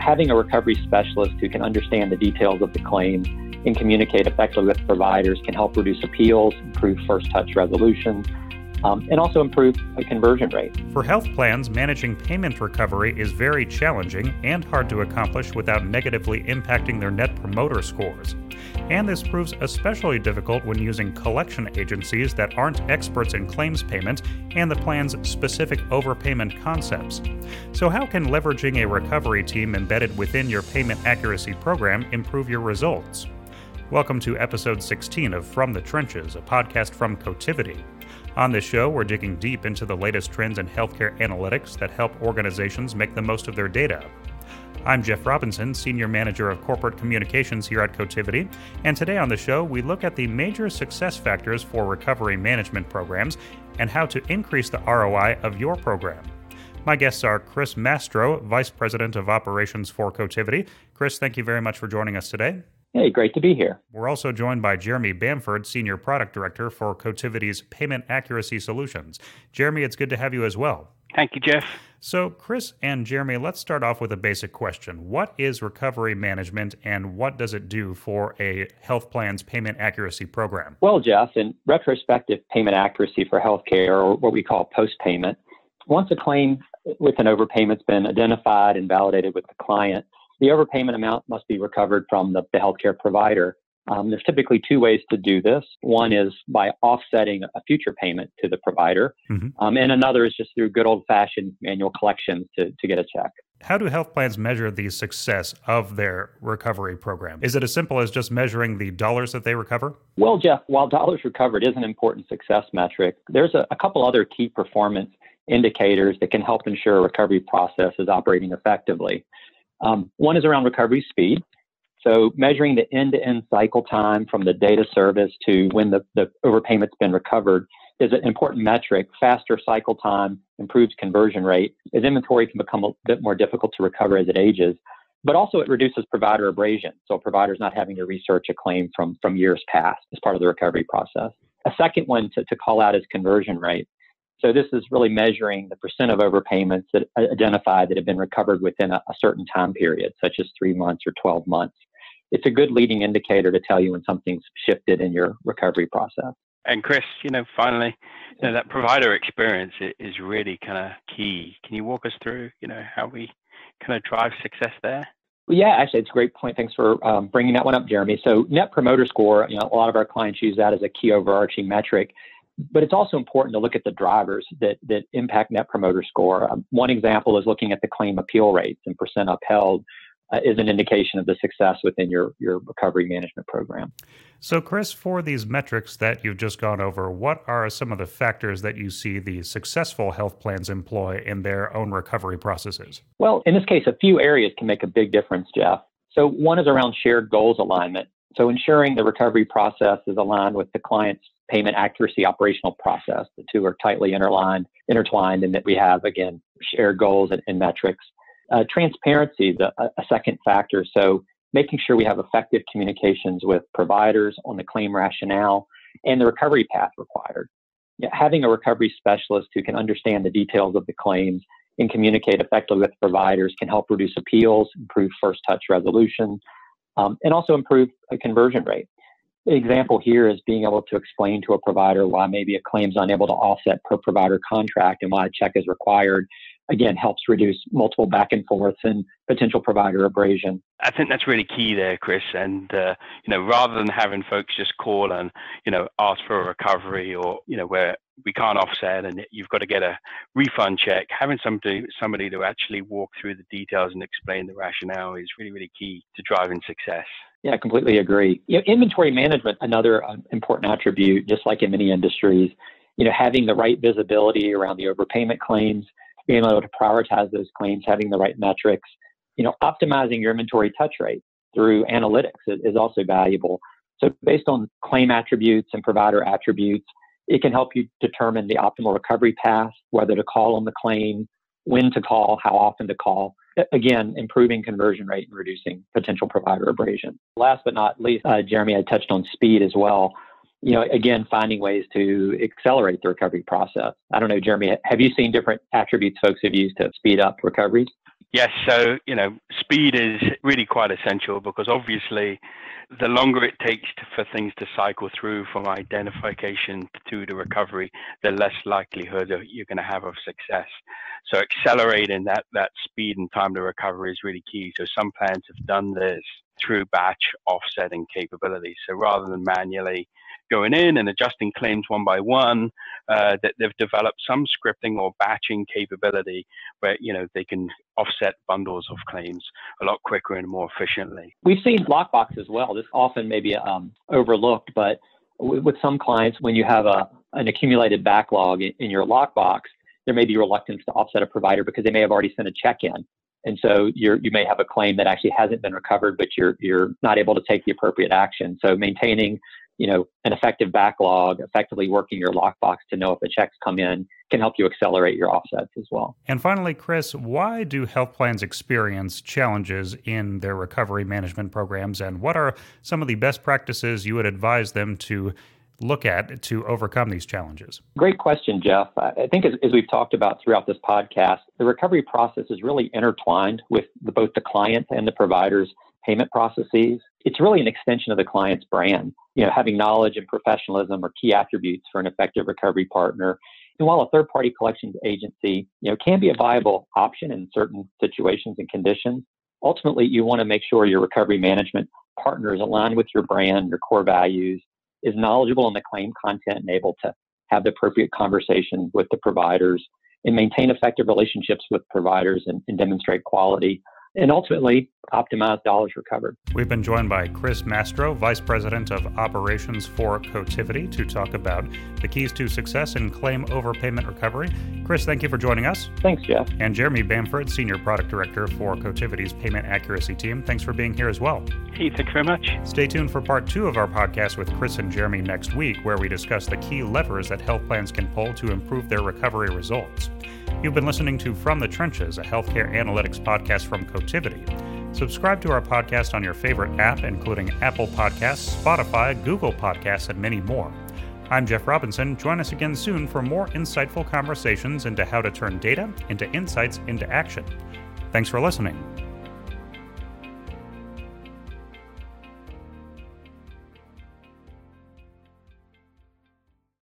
having a recovery specialist who can understand the details of the claim and communicate effectively with providers can help reduce appeals, improve first touch resolution, um, and also improve the conversion rate. For health plans, managing payment recovery is very challenging and hard to accomplish without negatively impacting their net promoter scores. And this proves especially difficult when using collection agencies that aren't experts in claims payment and the plan's specific overpayment concepts. So, how can leveraging a recovery team embedded within your payment accuracy program improve your results? Welcome to episode 16 of From the Trenches, a podcast from Cotiviti. On this show, we're digging deep into the latest trends in healthcare analytics that help organizations make the most of their data. I'm Jeff Robinson, Senior Manager of Corporate Communications here at Cotiviti, and today on the show, we look at the major success factors for recovery management programs and how to increase the ROI of your program. My guests are Chris Mastro, Vice President of Operations for Cotiviti. Chris, thank you very much for joining us today. Hey, great to be here. We're also joined by Jeremy Bamford, Senior Product Director for Cotiviti's Payment Accuracy Solutions. Jeremy, it's good to have you as well. Thank you, Jeff. So, Chris and Jeremy, let's start off with a basic question. What is recovery management and what does it do for a health plan's payment accuracy program? Well, Jeff, in retrospective payment accuracy for healthcare, or what we call post payment, once a claim with an overpayment's been identified and validated with the client, the overpayment amount must be recovered from the, the healthcare provider. Um, there's typically two ways to do this. One is by offsetting a future payment to the provider, mm-hmm. um, and another is just through good old fashioned manual collections to, to get a check. How do health plans measure the success of their recovery program? Is it as simple as just measuring the dollars that they recover? Well, Jeff, while dollars recovered is an important success metric, there's a, a couple other key performance indicators that can help ensure a recovery process is operating effectively. Um, one is around recovery speed. So measuring the end-to-end cycle time from the data service to when the, the overpayment's been recovered is an important metric. Faster cycle time improves conversion rate as inventory can become a bit more difficult to recover as it ages. But also it reduces provider abrasion. So providers not having to research a claim from, from years past as part of the recovery process. A second one to, to call out is conversion rate. So this is really measuring the percent of overpayments that identified that have been recovered within a, a, certain time period, such as three months or 12 months. It's a good leading indicator to tell you when something's shifted in your recovery process. And Chris, you know, finally, you know, that provider experience is really kind of key. Can you walk us through, you know, how we kind of drive success there? Well, yeah, actually, it's a great point. Thanks for um, bringing that one up, Jeremy. So, Net Promoter Score, you know, a lot of our clients use that as a key overarching metric but it's also important to look at the drivers that, that impact net promoter score. Um, one example is looking at the claim appeal rates and percent upheld uh, is an indication of the success within your, your recovery management program. So, Chris, for these metrics that you've just gone over, what are some of the factors that you see the successful health plans employ in their own recovery processes? Well, in this case, a few areas can make a big difference, Jeff. So, one is around shared goals alignment. So, ensuring the recovery process is aligned with the client's payment accuracy operational process. The two are tightly interlined, intertwined, and that we have, again, shared goals and, and metrics. Uh, transparency is a, a second factor. So making sure we have effective communications with providers on the claim rationale and the recovery path required. having a recovery specialist who can understand the details of the claims and communicate effectively with providers can help reduce appeals, improve first touch resolution, um, and also improve a conversion rate example here is being able to explain to a provider why maybe a claim is unable to offset per provider contract and why a check is required. Again, helps reduce multiple back and forths and potential provider abrasion. I think that's really key there, Chris. And uh, you know, rather than having folks just call and you know ask for a recovery or you know where we can't offset and you've got to get a refund check, having somebody somebody to actually walk through the details and explain the rationale is really really key to driving success. Yeah, I completely agree. You know, inventory management, another uh, important attribute, just like in many industries, you know, having the right visibility around the overpayment claims, being able to prioritize those claims, having the right metrics, you know, optimizing your inventory touch rate through analytics is, is also valuable. So based on claim attributes and provider attributes, it can help you determine the optimal recovery path, whether to call on the claim, when to call, how often to call, again, improving conversion rate and reducing potential provider abrasion. Last but not least, uh, Jeremy had touched on speed as well. You know, again, finding ways to accelerate the recovery process. I don't know, Jeremy, have you seen different attributes folks have used to speed up recoveries? Yes, so you know, speed is really quite essential because obviously the longer it takes to, for things to cycle through from identification to the recovery, the less likelihood you're going to have of success. So accelerating that that speed and time to recovery is really key. So some plans have done this through batch offsetting capabilities. So rather than manually going in and adjusting claims one by one, uh, that they've developed some scripting or batching capability where you know they can offset bundles of claims a lot quicker and more efficiently. We've seen lockbox as well. This often may be um, overlooked, but with some clients, when you have a an accumulated backlog in, your lockbox, there may be reluctance to offset a provider because they may have already sent a check in. And so you you may have a claim that actually hasn't been recovered, but you're you're not able to take the appropriate action. So maintaining you know, an effective backlog, effectively working your lockbox to know if the checks come in can help you accelerate your offsets as well. And finally, Chris, why do health plans experience challenges in their recovery management programs? And what are some of the best practices you would advise them to look at to overcome these challenges? Great question, Jeff. I think as, as, we've talked about throughout this podcast, the recovery process is really intertwined with the, both the client and the provider's payment processes. It's really an extension of the client's brand. You know, having knowledge and professionalism are key attributes for an effective recovery partner. And while a third-party collections agency, you know, can be a viable option in certain situations and conditions, ultimately you want to make sure your recovery management partner is aligned with your brand, your core values, is knowledgeable in the claim content and able to have the appropriate conversations with the providers and maintain effective relationships with providers and, and demonstrate quality and ultimately optimize dollars recovered. We've been joined by Chris Mastro, Vice President of Operations for Cotiviti, to talk about the keys to success in claim overpayment recovery. Chris, thank you for joining us. Thanks, Jeff. And Jeremy Bamford, Senior Product Director for Cotiviti's Payment Accuracy Team. Thanks for being here as well. Hey, thank you very much. Stay tuned for part two of our podcast with Chris and Jeremy next week, where we discuss the key levers that health plans can pull to improve their recovery results. You've been listening to From the Trenches, a healthcare analytics podcast from Cotiviti. Subscribe to our podcast on your favorite app, including Apple Podcasts, Spotify, Google Podcasts, and many more. I'm Jeff Robinson. Join us again soon for more insightful conversations into how to turn data into insights into action. Thanks for listening.